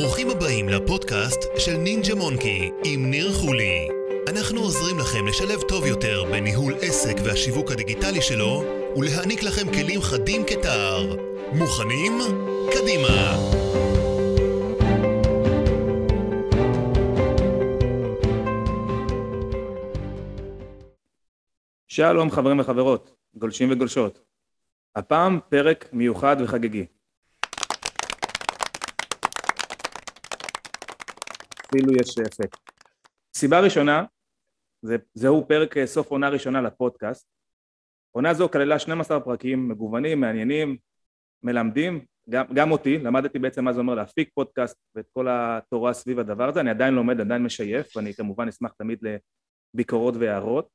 ברוכים הבאים לפודקאסט של נינג'ה מונקי עם ניר חולי. אנחנו עוזרים לכם לשלב טוב יותר בניהול עסק והשיווק הדיגיטלי שלו ולהעניק לכם כלים חדים כתער. מוכנים? קדימה! שלום חברים וחברות, גולשים וגולשות. הפעם פרק מיוחד וחגיגי. אפילו יש אפקט. סיבה ראשונה, זה, זהו פרק אה, סוף עונה ראשונה לפודקאסט. עונה זו כללה 12 פרקים מגוונים, מעניינים, מלמדים, גם, גם אותי, למדתי בעצם מה זה אומר להפיק פודקאסט ואת כל התורה סביב הדבר הזה, אני עדיין לומד, עדיין משייף, ואני כמובן אשמח תמיד לביקורות והערות.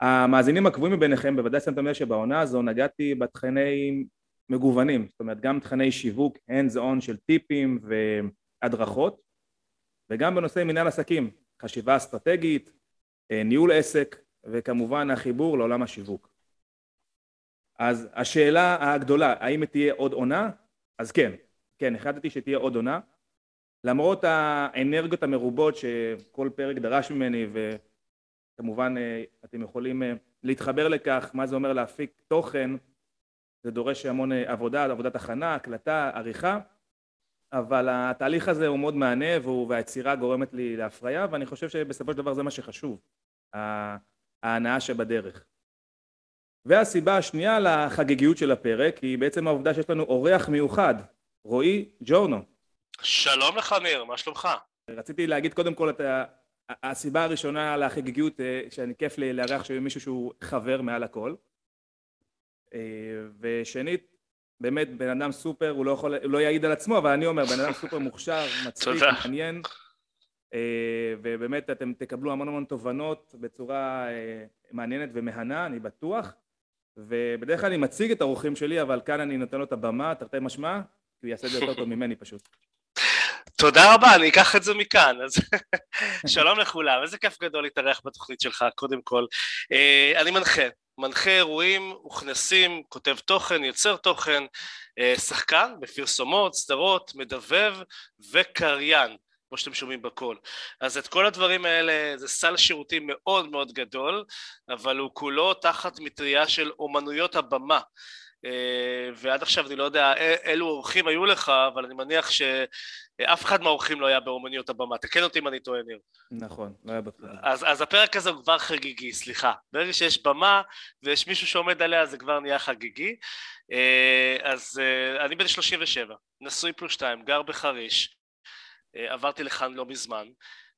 המאזינים הקבועים מביניכם בוודאי שמתם לב שבעונה הזו נגעתי בתכני מגוונים, זאת אומרת גם תכני שיווק hands on של טיפים והדרכות וגם בנושא מנהל עסקים, חשיבה אסטרטגית, אה, ניהול עסק וכמובן החיבור לעולם השיווק. אז השאלה הגדולה, האם תהיה עוד עונה? אז כן, כן, החלטתי שתהיה עוד עונה למרות האנרגיות המרובות שכל פרק דרש ממני וכמובן אה, אתם יכולים אה, להתחבר לכך, מה זה אומר להפיק תוכן, זה דורש המון עבודה, עבודת הכנה, הקלטה, עריכה אבל התהליך הזה הוא מאוד מהנה והיצירה גורמת לי להפריה ואני חושב שבסופו של דבר זה מה שחשוב, ההנאה שבדרך. והסיבה השנייה לחגיגיות של הפרק היא בעצם העובדה שיש לנו אורח מיוחד, רועי ג'ורנו. שלום לך ניר, מה שלומך? רציתי להגיד קודם כל את הסיבה הראשונה לחגיגיות, אה, שאני כיף לי לארח מישהו שהוא חבר מעל הכל. אה, ושנית, באמת בן אדם סופר, הוא לא יכול, הוא לא יעיד על עצמו, אבל אני אומר, בן אדם סופר מוכשר, מצחיק, מעניין, אה, ובאמת אתם תקבלו המון המון תובנות בצורה אה, מעניינת ומהנה, אני בטוח, ובדרך כלל אני מציג את האורחים שלי, אבל כאן אני נותן לו את הבמה, תרתי משמע, כי הוא יעשה את זה יותר טוב ממני פשוט. תודה רבה, אני אקח את זה מכאן. אז שלום לכולם, איזה כיף גדול להתארח בתוכנית שלך, קודם כל. אה, אני מנחה, מנחה אירועים, וכנסים, כותב תוכן, יוצר תוכן, אה, שחקן בפרסומות, סדרות, מדבב וקריין, כמו שאתם שומעים בקול. אז את כל הדברים האלה זה סל שירותים מאוד מאוד גדול, אבל הוא כולו תחת מטריה של אומנויות הבמה. אה, ועד עכשיו אני לא יודע אילו אורחים היו לך, אבל אני מניח שאף אחד מהאורחים לא היה באומניות הבמה. תקן אותי אם אני טועה, ניר. נכון, לא היה בטוח. אז, אז הפרק הזה הוא כבר חגיגי, סליחה. ברגע שיש במה ויש מישהו שעומד עליה, זה כבר נהיה חגיגי. אה, אז אה, אני בן 37, נשוי פלוס שתיים, גר בחריש, עברתי לכאן לא מזמן.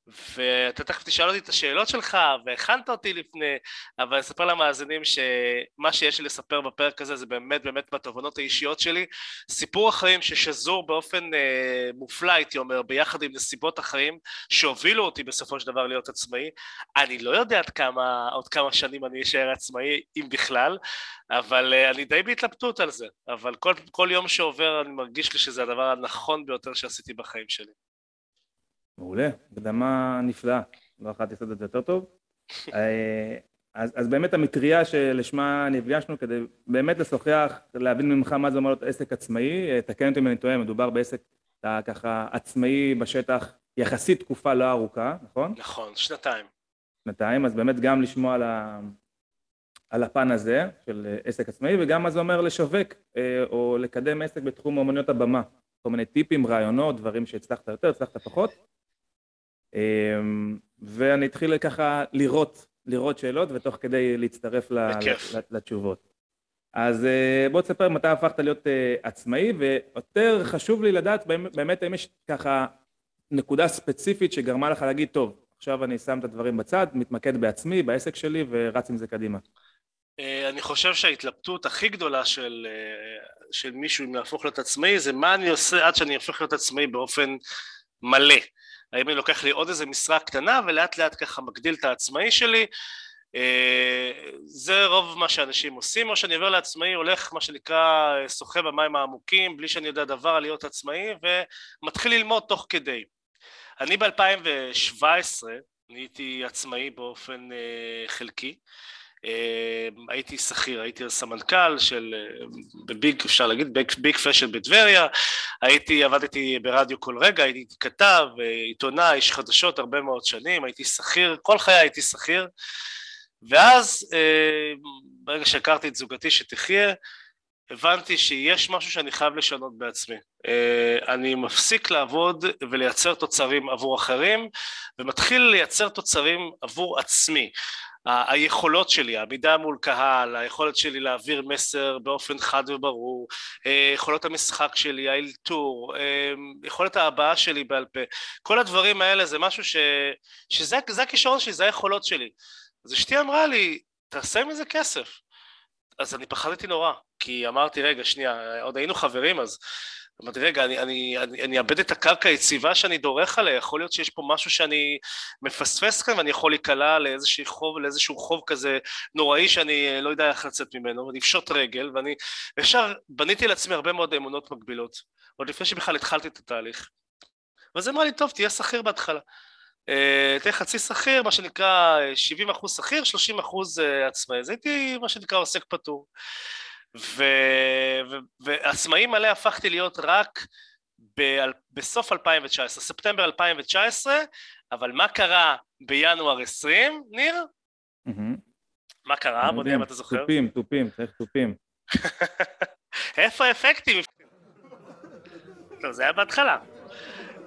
ואתה תכף תשאל אותי את השאלות שלך, והכנת אותי לפני, אבל אני אספר למאזינים שמה שיש לי לספר בפרק הזה זה באמת באמת בתובנות האישיות שלי. סיפור החיים ששזור באופן אה, מופלא, הייתי אומר, ביחד עם נסיבות החיים שהובילו אותי בסופו של דבר להיות עצמאי. אני לא יודע עד כמה, עוד כמה שנים אני אשאר עצמאי, אם בכלל, אבל אה, אני די בהתלבטות על זה. אבל כל, כל יום שעובר אני מרגיש לי שזה הדבר הנכון ביותר שעשיתי בחיים שלי. מעולה, הקדמה נפלאה, לא יכולתי לעשות את זה יותר טוב. אה, אז, אז באמת המטריה שלשמה נפגשנו כדי באמת לשוחח, להבין ממך מה זה אומר להיות עסק עצמאי, אה, תקן אותי אם אני טועה, מדובר בעסק אתה ככה עצמאי בשטח יחסית תקופה לא ארוכה, נכון? נכון, שנתיים. שנתיים, אז באמת גם לשמוע על, ה, על הפן הזה של עסק עצמאי וגם מה זה אומר לשווק אה, או לקדם עסק בתחום אומנויות הבמה, כל מיני טיפים, רעיונות, דברים שהצלחת יותר, הצלחת פחות. אמ, ואני אתחיל ככה לראות, לראות שאלות ותוך כדי להצטרף לתשובות. אז אה, בוא תספר מתי הפכת להיות אה, עצמאי ויותר חשוב לי לדעת באמת האם יש ככה נקודה ספציפית שגרמה לך להגיד טוב עכשיו אני שם את הדברים בצד, מתמקד בעצמי, בעסק שלי ורץ עם זה קדימה. אה, אני חושב שההתלבטות הכי גדולה של, של מישהו אם להפוך להיות עצמאי זה מה אני עושה עד שאני אהפוך להיות עצמאי באופן מלא. האם אני לוקח לי עוד איזה משרה קטנה ולאט לאט ככה מגדיל את העצמאי שלי? אה, זה רוב מה שאנשים עושים או שאני עובר לעצמאי הולך מה שנקרא שוחה במים העמוקים בלי שאני יודע דבר על להיות עצמאי ומתחיל ללמוד תוך כדי. אני ב-2017 נהייתי עצמאי באופן אה, חלקי הייתי שכיר, הייתי סמנכ"ל של, בביג, אפשר להגיד, ביג, ביג פשן בטבריה, הייתי, עבדתי ברדיו כל רגע, הייתי כתב, עיתונאי, איש חדשות הרבה מאוד שנים, הייתי שכיר, כל חיי הייתי שכיר, ואז ברגע שהכרתי את זוגתי שתחיה, הבנתי שיש משהו שאני חייב לשנות בעצמי. אני מפסיק לעבוד ולייצר תוצרים עבור אחרים, ומתחיל לייצר תוצרים עבור עצמי. היכולות שלי, העמידה מול קהל, היכולת שלי להעביר מסר באופן חד וברור, יכולות המשחק שלי, האלתור, יכולת ההבעה שלי בעל פה, כל הדברים האלה זה משהו ש... שזה הכישרון שלי, זה היכולות שלי. אז אשתי אמרה לי, תעשה מזה כסף. אז אני פחדתי נורא, כי אמרתי, רגע, שנייה, עוד היינו חברים אז, אמרתי, רגע, אני, אני, אני, אני אאבד את הקרקע היציבה שאני דורך עליה, יכול להיות שיש פה משהו שאני מפספס כאן ואני יכול להיקלע לאיזשהו חוב, לאיזשהו חוב כזה נוראי שאני לא יודע איך לצאת ממנו, ואני אפשוט רגל, ואני ישר בניתי לעצמי הרבה מאוד אמונות מגבילות, עוד לפני שבכלל התחלתי את התהליך. ואז אמרה לי, טוב, תהיה שכיר בהתחלה. אה, תהיה חצי שכיר, מה שנקרא 70 אחוז שכיר, 30 אחוז אה, עצמאי, אז הייתי מה שנקרא עוסק פטור. ו... ו... ועצמאי מלא הפכתי להיות רק ב... בסוף 2019, ספטמבר 2019, אבל מה קרה בינואר 20, ניר? מה קרה? בוא נראה אם אתה זוכר. תופים, תופים, צריך תופים. איפה האפקטים? טוב, זה היה בהתחלה.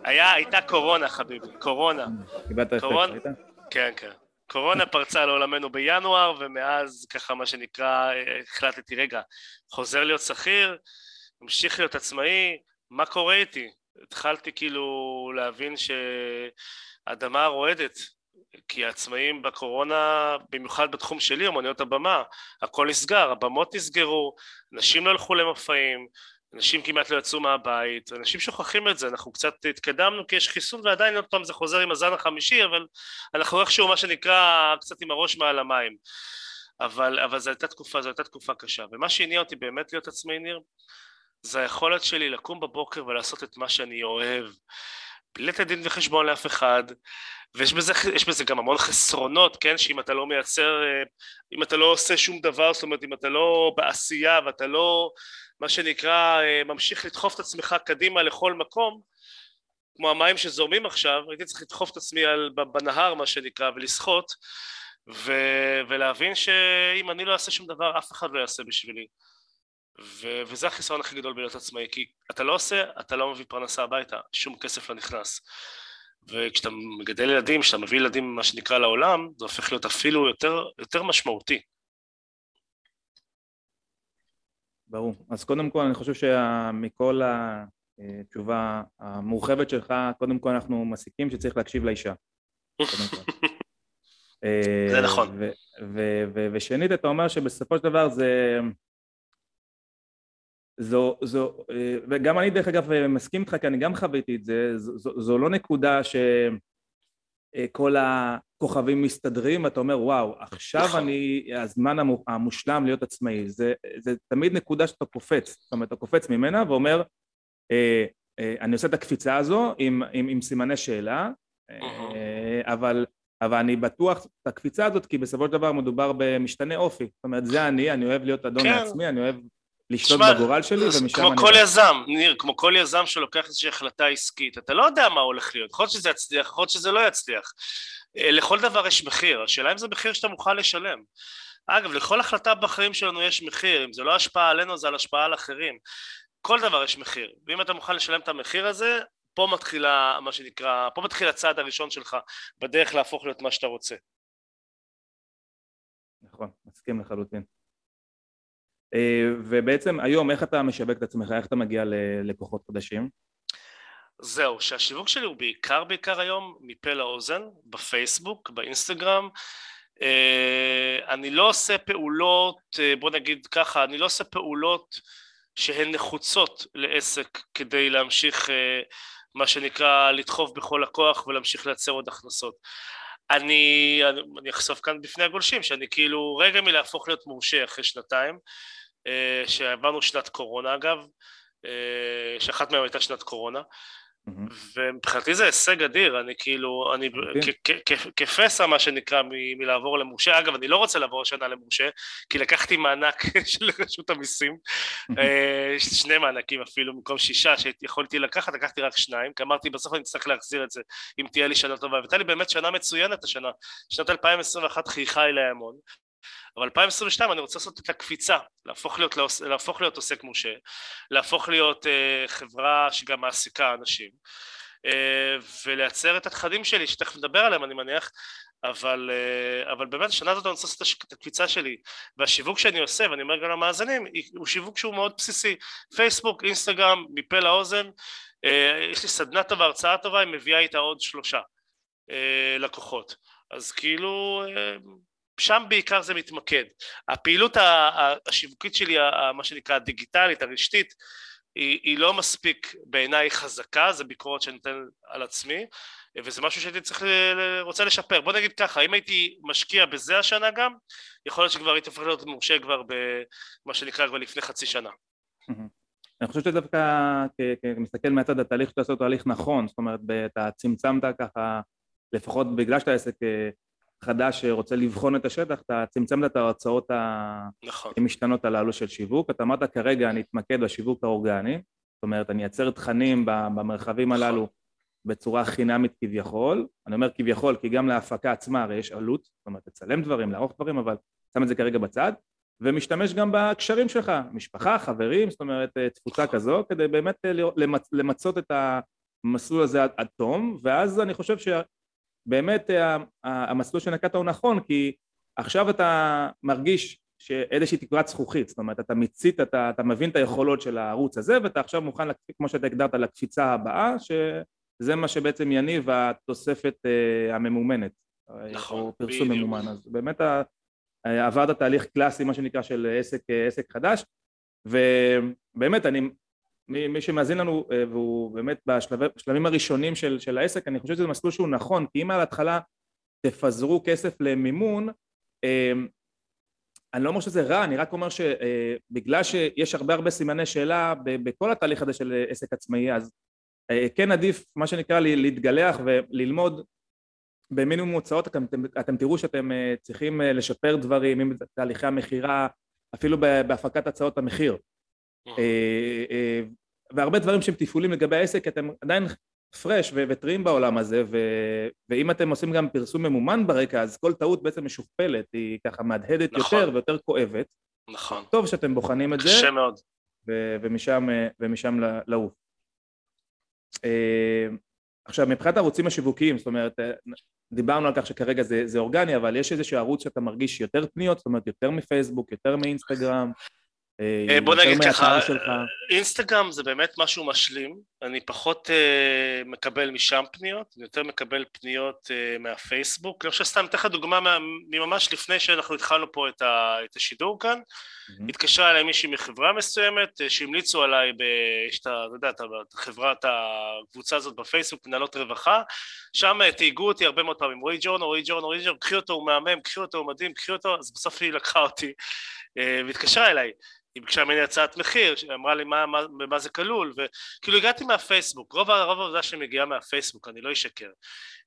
היה, הייתה קורונה חביבי, קורונה. קיבלת אפקט, ראית? כן, כן. קורונה פרצה לעולמנו בינואר, ומאז ככה מה שנקרא, החלטתי, רגע, חוזר להיות שכיר, ממשיך להיות עצמאי, מה קורה איתי? התחלתי כאילו להבין שהאדמה רועדת, כי העצמאים בקורונה, במיוחד בתחום שלי, אמנויות הבמה, הכל נסגר, הבמות נסגרו, נשים לא הלכו למופעים, אנשים כמעט לא יצאו מהבית, אנשים שוכחים את זה, אנחנו קצת התקדמנו כי יש חיסון ועדיין עוד פעם זה חוזר עם הזן החמישי, אבל אנחנו איכשהו מה שנקרא קצת עם הראש מעל המים. אבל, אבל זו הייתה תקופה, זו הייתה תקופה קשה, ומה שהניע אותי באמת להיות עצמאי ניר, זה היכולת שלי לקום בבוקר ולעשות את מה שאני אוהב, לתת דין וחשבון לאף אחד, ויש בזה, בזה גם המון חסרונות, כן, שאם אתה לא מייצר, אה, אם אתה לא עושה שום דבר, זאת אומרת אם אתה לא בעשייה ואתה לא מה שנקרא אה, ממשיך לדחוף את עצמך קדימה לכל מקום כמו המים שזורמים עכשיו הייתי צריך לדחוף את עצמי על, בנהר מה שנקרא ולשחות ו, ולהבין שאם אני לא אעשה שום דבר אף אחד לא יעשה בשבילי ו, וזה החיסרון הכי גדול בלהיות עצמאי כי אתה לא עושה אתה לא מביא פרנסה הביתה שום כסף לא נכנס וכשאתה מגדל ילדים, כשאתה מביא ילדים מה שנקרא לעולם, זה הופך להיות אפילו יותר, יותר משמעותי. ברור. אז קודם כל אני חושב שמכל התשובה המורחבת שלך, קודם כל אנחנו מסיקים שצריך להקשיב לאישה. זה נכון. ושנית אתה אומר שבסופו של דבר זה... זו, זו, וגם אני דרך אגב מסכים איתך כי אני גם חוויתי את זה, זו, זו לא נקודה ש... אה, הכוכבים מסתדרים, אתה אומר וואו, עכשיו נכון. אני, הזמן המושלם להיות עצמאי, זה, זה תמיד נקודה שאתה קופץ, זאת אומרת אתה קופץ ממנה ואומר אה, אה, אני עושה את הקפיצה הזו עם, עם, עם סימני שאלה, אה, אבל, אבל אני בטוח את הקפיצה הזאת כי בסופו של דבר מדובר במשתנה אופי, זאת אומרת זה אני, אני אוהב להיות אדון כן. לעצמי, אני אוהב לשלוט בגורל שלי ומשם אני... כמו כל יזם, ניר, כמו כל יזם שלוקח איזושהי החלטה עסקית, אתה לא יודע מה הולך להיות, יכול להיות שזה יצליח, יכול להיות שזה לא יצליח. אה, לכל דבר יש מחיר, השאלה אם זה מחיר שאתה מוכן לשלם. אגב, לכל החלטה בחיים שלנו יש מחיר, אם זה לא השפעה עלינו זה על השפעה על אחרים. כל דבר יש מחיר, ואם אתה מוכן לשלם את המחיר הזה, פה מתחילה, מה שנקרא, פה מתחיל הצעד הראשון שלך בדרך להפוך להיות מה שאתה רוצה. נכון, מסכים לחלוטין. אה, ובעצם היום איך אתה משווק את עצמך, איך אתה מגיע ללקוחות חדשים? זהו, שהשיווק שלי הוא בעיקר בעיקר היום מפה לאוזן, בפייסבוק, באינסטגרם. אה, אני לא עושה פעולות, אה, בוא נגיד ככה, אני לא עושה פעולות שהן נחוצות לעסק כדי להמשיך מה שנקרא לדחוף בכל הכוח ולהמשיך לייצר עוד הכנסות. אני, אני, אחשוף כאן בפני הגולשים שאני כאילו רגע מלהפוך להיות מורשה אחרי שנתיים שעברנו שנת קורונה אגב, אה, שאחת מהן הייתה שנת קורונה, ומבחינתי זה הישג אדיר, אני כאילו, אני כפסע מה שנקרא מלעבור למורשה, אגב אני לא רוצה לעבור השנה למורשה, כי לקחתי מענק של רשות המיסים, אה, שני מענקים אפילו, במקום שישה שיכולתי לקחת, לקחתי רק שניים, כי אמרתי בסוף אני אצטרך להחזיר את זה אם תהיה לי שנה טובה, והייתה לי באמת שנה מצוינת השנה, שנת 2021 חייכה אליי המון, אבל 2022 אני רוצה לעשות את הקפיצה, להפוך להיות, להפוך להיות עוסק מורשה, להפוך להיות uh, חברה שגם מעסיקה אנשים, uh, ולייצר את התכנים שלי, שתכף נדבר עליהם אני מניח, אבל, uh, אבל באמת השנה הזאת אני רוצה לעשות את הקפיצה שלי, והשיווק שאני עושה, ואני אומר גם למאזינים, הוא שיווק שהוא מאוד בסיסי, פייסבוק, אינסטגרם, מפה לאוזן, uh, יש לי סדנה טובה, הרצאה טובה, היא מביאה איתה עוד שלושה uh, לקוחות, אז כאילו שם בעיקר זה מתמקד. הפעילות השיווקית שלי, מה שנקרא הדיגיטלית, הרשתית, היא, היא לא מספיק בעיניי חזקה, זה ביקורת שאני נותן על עצמי, וזה משהו שהייתי צריך, רוצה לשפר. בוא נגיד ככה, אם הייתי משקיע בזה השנה גם, יכול להיות שכבר הייתי הופך להיות מורשה כבר במה שנקרא כבר לפני חצי שנה. אני חושב שדווקא כמסתכל מהצד התהליך שאתה עושה הוא תהליך נכון, זאת אומרת אתה צמצמת ככה, לפחות בגלל שאתה עסק אה, חדש שרוצה לבחון את השטח, אתה צמצמת את ההרצאות נכון. המשתנות הללו של שיווק, אתה אמרת כרגע אני אתמקד בשיווק האורגני, זאת אומרת אני אייצר תכנים במרחבים נכון. הללו בצורה חינמית כביכול, אני אומר כביכול כי גם להפקה עצמה הרי יש עלות, זאת אומרת לצלם דברים, לערוך דברים, אבל שם את זה כרגע בצד, ומשתמש גם בקשרים שלך, משפחה, חברים, זאת אומרת תפוצה נכון. כזו, כדי באמת למצ, למצות את המסלול הזה עד תום, ואז אני חושב ש... באמת אה, המסלול שנקטת הוא נכון כי עכשיו אתה מרגיש שאיזושהי תקרת זכוכית, זאת אומרת אתה מצית, אתה, אתה מבין את היכולות של הערוץ הזה ואתה עכשיו מוכן, כמו שאתה הגדרת, לקפיצה הבאה שזה מה שבעצם יניב התוספת uh, הממומנת נכון, או פרסום בדיוק. ממומן, אז באמת עברת תהליך קלאסי מה שנקרא של עסק, עסק חדש ובאמת אני מי שמאזין לנו אה, והוא באמת בשלבים הראשונים של, של העסק אני חושב שזה מסלול שהוא נכון כי אם על ההתחלה תפזרו כסף למימון אה, אני לא אומר שזה רע אני רק אומר שבגלל אה, שיש הרבה הרבה סימני שאלה בכל התהליך הזה של עסק עצמאי אז כן עדיף מה שנקרא להתגלח וללמוד במינימום הוצאות. אתם, אתם תראו שאתם צריכים לשפר דברים אם תהליכי המכירה אפילו בהפקת הצעות המחיר. אה, והרבה דברים שהם תפעולים לגבי העסק, אתם עדיין פרש וטריים בעולם הזה, ו... ואם אתם עושים גם פרסום ממומן ברקע, אז כל טעות בעצם משוכפלת, היא ככה מהדהדת נכון. יותר ויותר כואבת. נכון. טוב שאתם בוחנים את זה. קשה מאוד. ו... ומשם, ומשם לעוף. עכשיו, מבחינת הערוצים השיווקיים, זאת אומרת, דיברנו על כך שכרגע זה, זה אורגני, אבל יש איזשהו ערוץ שאתה מרגיש יותר פניות, זאת אומרת, יותר מפייסבוק, יותר מאינסטגרם. אה, אה, בוא נגיד ככה, אינסטגרם זה באמת משהו משלים, אני פחות uh, מקבל משם פניות, אני יותר מקבל פניות uh, מהפייסבוק, אני חושב סתם אתן לך דוגמה מממש לפני שאנחנו התחלנו פה את, ה, את השידור כאן, mm-hmm. התקשרה אליי מישהי מחברה מסוימת שהמליצו עליי, ב, יש את, אתה יודע, את החברה, את הקבוצה הזאת בפייסבוק, מנהלות רווחה, שם תהיגו אותי הרבה מאוד פעמים, רועי ג'ורנו, רועי ג'ורנו, רועי ג'ורנו, קחי אותו, הוא מהמם, קחי אותו, הוא מדהים, קחי אותו, אז בסוף היא לקחה אותי והתקשרה אליי. היא ביקשה ממני הצעת מחיר, אמרה לי מה, מה, במה זה כלול, וכאילו הגעתי מהפייסבוק, רוב, העבודה שמגיעה מהפייסבוק, אני לא אשקר,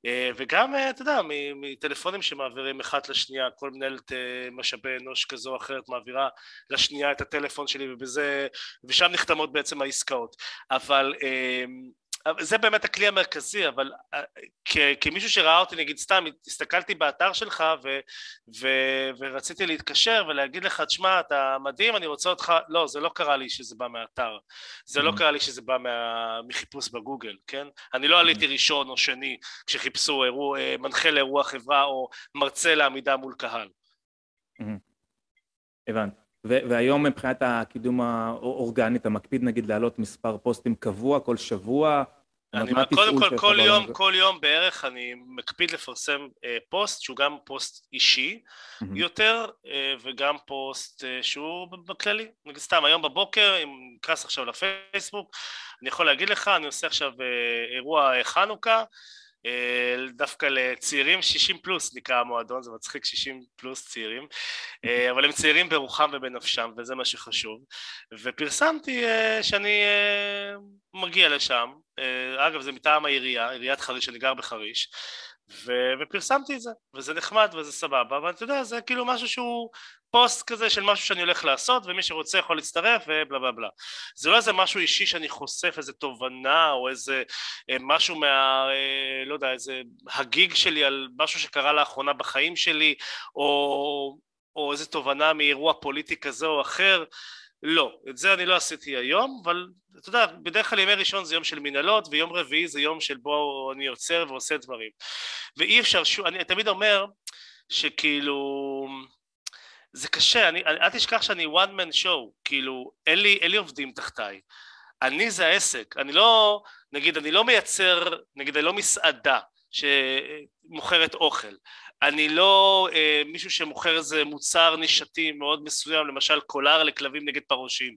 אה, וגם, אה, אתה יודע, מטלפונים שמעבירים אחת לשנייה, כל מנהלת אה, משאבי אנוש כזו או אחרת מעבירה לשנייה את הטלפון שלי, ובזה, ושם נחתמות בעצם העסקאות, אבל זה באמת הכלי המרכזי, אבל אה, כמישהו שראה אותי, נגיד סתם, הסתכלתי באתר שלך ו, ו, ורציתי להתקשר ולהגיד לך, תשמע, אתה מדהים, אני רוצה אותך, לא, זה לא קרה לי שזה בא מהאתר, זה לא mm-hmm. קרה לי שזה בא מה, מחיפוש בגוגל, כן? אני לא עליתי mm-hmm. ראשון או שני כשחיפשו אירוע, אה, מנחה לאירוע חברה או מרצה לעמידה מול קהל. Mm-hmm. הבנתי. והיום מבחינת הקידום האורגני, אתה מקפיד נגיד להעלות מספר פוסטים קבוע כל שבוע? אני קודם כל, כל יום, כל יום בערך אני מקפיד לפרסם אה, פוסט שהוא גם פוסט אישי mm-hmm. יותר אה, וגם פוסט אה, שהוא בכללי. נגיד סתם היום בבוקר, אם נכנס עכשיו לפייסבוק, אני יכול להגיד לך, אני עושה עכשיו אה, אירוע חנוכה דווקא לצעירים 60 פלוס נקרא המועדון, זה מצחיק 60 פלוס צעירים, אה, אבל הם צעירים ברוחם ובנפשם וזה מה שחשוב, ופרסמתי אה, שאני מגיע לשם, אגב זה מטעם העירייה, עיריית חריש, אני גר בחריש, ו- ופרסמתי את זה, וזה נחמד וזה סבבה, אבל אתה יודע, זה כאילו משהו שהוא פוסט כזה של משהו שאני הולך לעשות, ומי שרוצה יכול להצטרף ובלה בלה בלה. זה לא איזה משהו אישי שאני חושף איזה תובנה או איזה אה, משהו מה... אה, לא יודע, איזה הגיג שלי על משהו שקרה לאחרונה בחיים שלי, או, או איזה תובנה מאירוע פוליטי כזה או אחר. לא, את זה אני לא עשיתי היום, אבל אתה יודע, בדרך כלל ימי ראשון זה יום של מנהלות, ויום רביעי זה יום של בו אני יוצר ועושה דברים. ואי אפשר, שוב, אני תמיד אומר שכאילו, זה קשה, אני, אל תשכח שאני one man show, כאילו, אין לי, אין לי עובדים תחתיי. אני זה העסק, אני לא, נגיד, אני לא מייצר, נגיד, אני לא מסעדה שמוכרת אוכל. אני לא אה, מישהו שמוכר איזה מוצר נישתי מאוד מסוים, למשל קולר לכלבים נגד פרושים,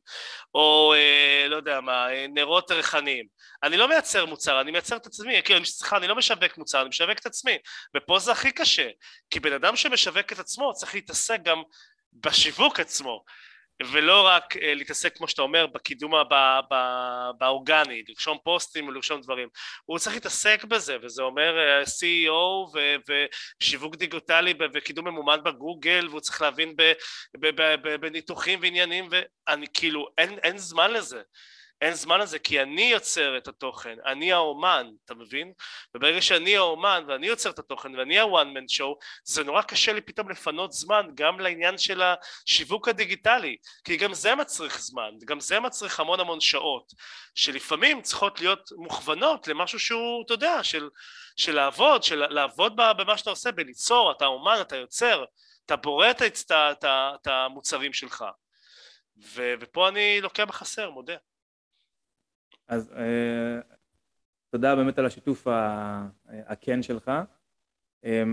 או אה, לא יודע מה, אה, נרות ריחניים. אני לא מייצר מוצר, אני מייצר את עצמי, כאילו, סליחה, אני לא משווק מוצר, אני משווק את עצמי, ופה זה הכי קשה, כי בן אדם שמשווק את עצמו צריך להתעסק גם בשיווק עצמו. ולא רק uh, להתעסק כמו שאתה אומר בקידום באורגני, לרשום פוסטים ולרשום דברים, הוא צריך להתעסק בזה וזה אומר uh, CEO ו, ושיווק דיגיטלי וקידום ממומן בגוגל והוא צריך להבין בניתוחים ועניינים ואני כאילו אין, אין זמן לזה אין זמן לזה כי אני יוצר את התוכן, אני האומן, אתה מבין? וברגע שאני האומן ואני יוצר את התוכן ואני ה-one man show זה נורא קשה לי פתאום לפנות זמן גם לעניין של השיווק הדיגיטלי כי גם זה מצריך זמן, גם זה מצריך המון המון שעות שלפעמים צריכות להיות מוכוונות למשהו שהוא, אתה יודע, של, של לעבוד, של לעבוד במה שאתה עושה, בליצור, אתה אומן, אתה יוצר, אתה בורא את, את, את, את המוצרים שלך ו, ופה אני לוקח בחסר, מודה אז אה, תודה באמת על השיתוף הכן שלך. אה,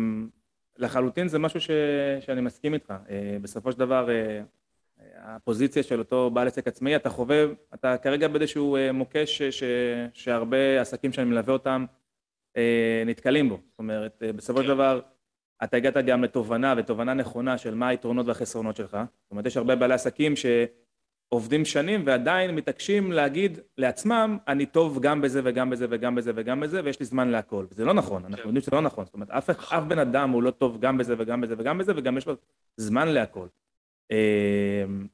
לחלוטין זה משהו ש, שאני מסכים איתך. אה, בסופו של דבר הפוזיציה של אותו בעל עסק עצמאי, אתה חווה, אתה כרגע באיזשהו מוקש ש, ש, שהרבה עסקים שאני מלווה אותם נתקלים בו. זאת אומרת, בסופו של כן. דבר אתה הגעת גם לתובנה ותובנה נכונה של מה היתרונות והחסרונות שלך. זאת אומרת, יש הרבה בעלי עסקים ש... עובדים שנים ועדיין מתעקשים להגיד לעצמם, אני טוב גם בזה וגם בזה וגם בזה וגם בזה, ויש לי זמן להכל. וזה לא נכון, אנחנו כן. יודעים שזה לא נכון. זאת אומרת, אף. אף בן אדם הוא לא טוב גם בזה וגם בזה וגם בזה, וגם יש לו זמן להכל. אמ,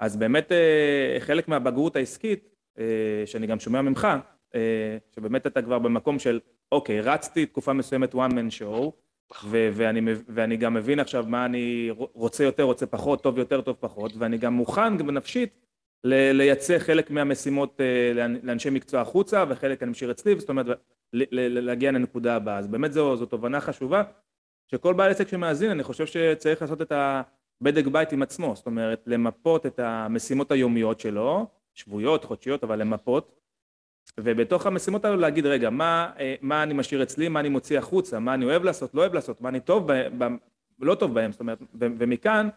אז באמת אה, חלק מהבגרות העסקית, אה, שאני גם שומע ממך, אה, שבאמת אתה כבר במקום של, אוקיי, רצתי תקופה מסוימת one man show. ו- ואני, ואני גם מבין עכשיו מה אני רוצה יותר, רוצה פחות, טוב יותר, טוב פחות, ואני גם מוכן גם נפשית לייצא חלק מהמשימות אה, לאנשי מקצוע החוצה וחלק אני משאיר אצלי, זאת אומרת להגיע לנקודה הבאה. אז באמת זו, זו תובנה חשובה שכל בעל עסק שמאזין אני חושב שצריך לעשות את הבדק בית עם עצמו, זאת אומרת למפות את המשימות היומיות שלו, שבועיות, חודשיות, אבל למפות ובתוך המשימות האלו להגיד רגע מה, אה, מה אני משאיר אצלי, מה אני מוציא החוצה, מה אני אוהב לעשות, לא אוהב לעשות, מה אני טוב בהם, לא טוב בהם, זאת אומרת, ומכאן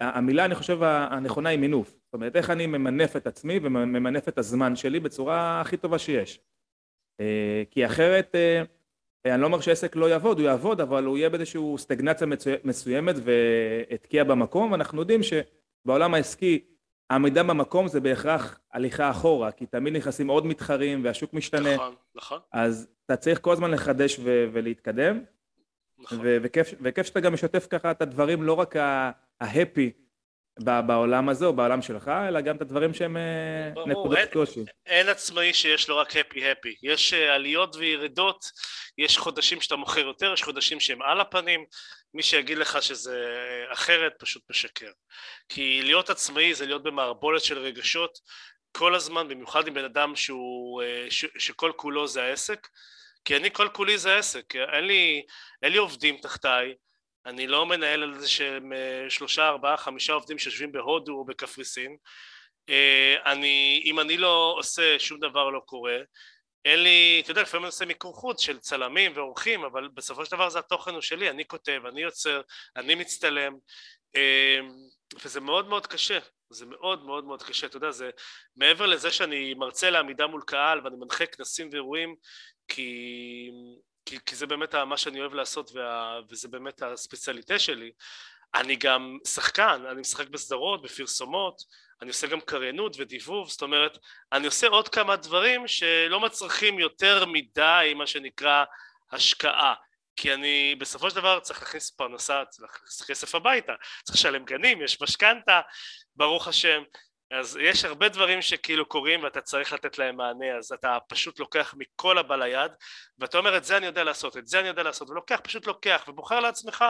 המילה אני חושב הנכונה היא מינוף, זאת אומרת איך אני ממנף את עצמי וממנף את הזמן שלי בצורה הכי טובה שיש. אה, כי אחרת, אה, אני לא אומר שעסק לא יעבוד, הוא יעבוד, אבל הוא יהיה באיזושהי סטגנציה מסוימת והתקיע במקום, ואנחנו יודעים שבעולם העסקי העמידה במקום זה בהכרח הליכה אחורה, כי תמיד נכנסים עוד מתחרים והשוק משתנה. נכון, נכון. אז אתה צריך כל הזמן לחדש ולהתקדם. נכון. וכיף, וכיף שאתה גם משתף ככה את הדברים, לא רק ההפי בעולם הזה או בעולם שלך, אלא גם את הדברים שהם אה, נקודות קושי. אין עצמאי שיש לו רק הפי הפי, יש אה, עליות וירידות, יש חודשים שאתה מוכר יותר, יש חודשים שהם על הפנים, מי שיגיד לך שזה אחרת פשוט משקר. כי להיות עצמאי זה להיות במערבולת של רגשות כל הזמן, במיוחד עם בן אדם שהוא, אה, ש, שכל כולו זה העסק, כי אני כל כולי זה העסק, אין לי, אין לי עובדים תחתיי, אני לא מנהל על זה שהם אה, שלושה, ארבעה, חמישה עובדים שיושבים בהודו או בקפריסין, אה, אני, אם אני לא עושה שום דבר לא קורה, אין לי, אתה יודע, לפעמים אני עושה מיקור חוץ של צלמים ועורכים, אבל בסופו של דבר זה התוכן הוא שלי, אני כותב, אני יוצר, אני מצטלם, אה, וזה מאוד מאוד קשה, זה מאוד מאוד מאוד קשה, אתה יודע, זה מעבר לזה שאני מרצה לעמידה מול קהל ואני מנחה כנסים ואירועים, כי כי, כי זה באמת מה שאני אוהב לעשות וה, וזה באמת הספציאליטה שלי, אני גם שחקן, אני משחק בסדרות, בפרסומות, אני עושה גם קריינות ודיבוב, זאת אומרת, אני עושה עוד כמה דברים שלא מצריכים יותר מדי, מה שנקרא, השקעה. כי אני בסופו של דבר צריך להכניס פרנסה, צריך להכניס כסף הביתה, צריך לשלם גנים, יש משכנתה, ברוך השם, אז יש הרבה דברים שכאילו קורים ואתה צריך לתת להם מענה, אז אתה פשוט לוקח מכל הבא ליד, ואתה אומר את זה אני יודע לעשות, את זה אני יודע לעשות, ולוקח, פשוט לוקח, ובוחר לעצמך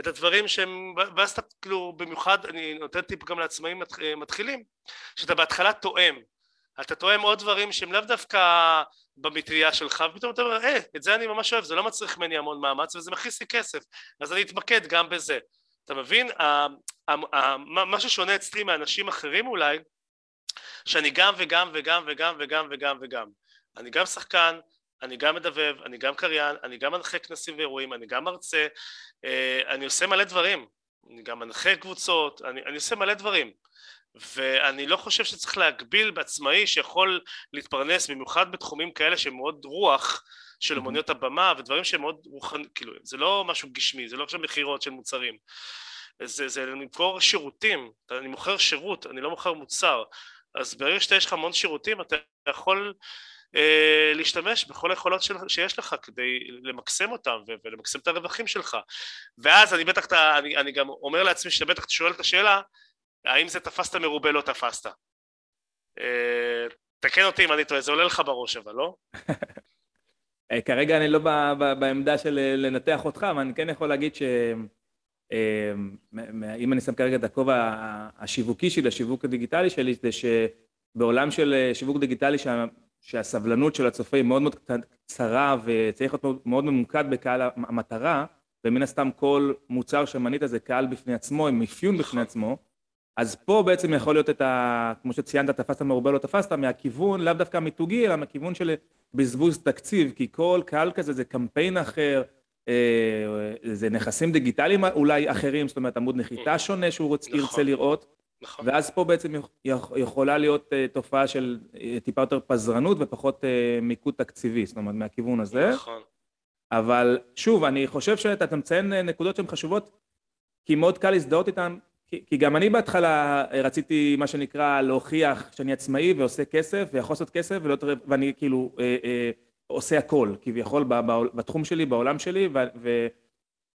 את הדברים שהם, ואז אתה כאילו במיוחד, אני נותן טיפ גם לעצמאים מתחילים, שאתה בהתחלה תואם, אתה תואם עוד דברים שהם לאו דווקא במטריה שלך, ופתאום אתה אומר, אה, את זה אני ממש אוהב, זה לא מצריך ממני המון מאמץ וזה מכניס לי כסף, אז אני אתמקד גם בזה. אתה מבין? מה ששונה אצלי מאנשים אחרים אולי, שאני גם וגם וגם וגם וגם וגם וגם. אני גם שחקן, אני גם מדבב, אני גם קריין, אני גם מנחה כנסים ואירועים, אני גם מרצה, אה, אני עושה מלא דברים, אני גם מנחה קבוצות, אני, אני עושה מלא דברים. ואני לא חושב שצריך להגביל בעצמאי שיכול להתפרנס במיוחד בתחומים כאלה שהם מאוד רוח של אמנויות הבמה ודברים שהם מאוד רוחניים, כאילו זה לא משהו גשמי, זה לא עכשיו מכירות של מוצרים. זה, זה למכור שירותים, אני מוכר שירות, אני לא מוכר מוצר. אז ברגע שאתה יש לך המון שירותים אתה יכול אה, להשתמש בכל היכולות של, שיש לך כדי למקסם אותם ולמקסם את הרווחים שלך. ואז אני בטח, אני, אני גם אומר לעצמי שאתה בטח שואל את השאלה האם זה תפסת מרובה לא תפסת? אה, תקן אותי אם אני טועה, זה עולה לך בראש אבל לא? אה, כרגע אני לא בעמדה של אה, לנתח אותך, אבל אני כן יכול להגיד שאם אני שם כרגע את הכובע השיווקי שלי, השיווק הדיגיטלי שלי, זה שבעולם של שיווק דיגיטלי שהסבלנות של הצופה היא מאוד מאוד קצרה וצריך להיות מאוד ממוקד בקהל המטרה, ומן הסתם כל מוצר שמנית זה קהל בפני עצמו, עם אפיון בפני עצמו, אז פה בעצם יכול להיות את ה... כמו שציינת, תפסת מרובה לא תפסת, מהכיוון לאו דווקא המיתוגי, אלא מהכיוון של בזבוז תקציב, כי כל קהל כזה זה קמפיין אחר, אה, זה נכסים דיגיטליים אולי אחרים, זאת אומרת עמוד נחיתה שונה שהוא רוצ, נכון, ירצה לראות, נכון. ואז פה בעצם יכולה להיות אה, תופעה של אה, טיפה יותר פזרנות ופחות מיקוד תקציבי, זאת אומרת מהכיוון הזה. נכון. אבל שוב, אני חושב שאתה מציין נקודות שהן חשובות, כי מאוד קל להזדהות איתן כי, כי גם אני בהתחלה רציתי מה שנקרא להוכיח שאני עצמאי ועושה כסף ויכול לעשות כסף ולא, ואני כאילו אה, אה, עושה הכל כביכול בתחום שלי, בעולם שלי ו, ו,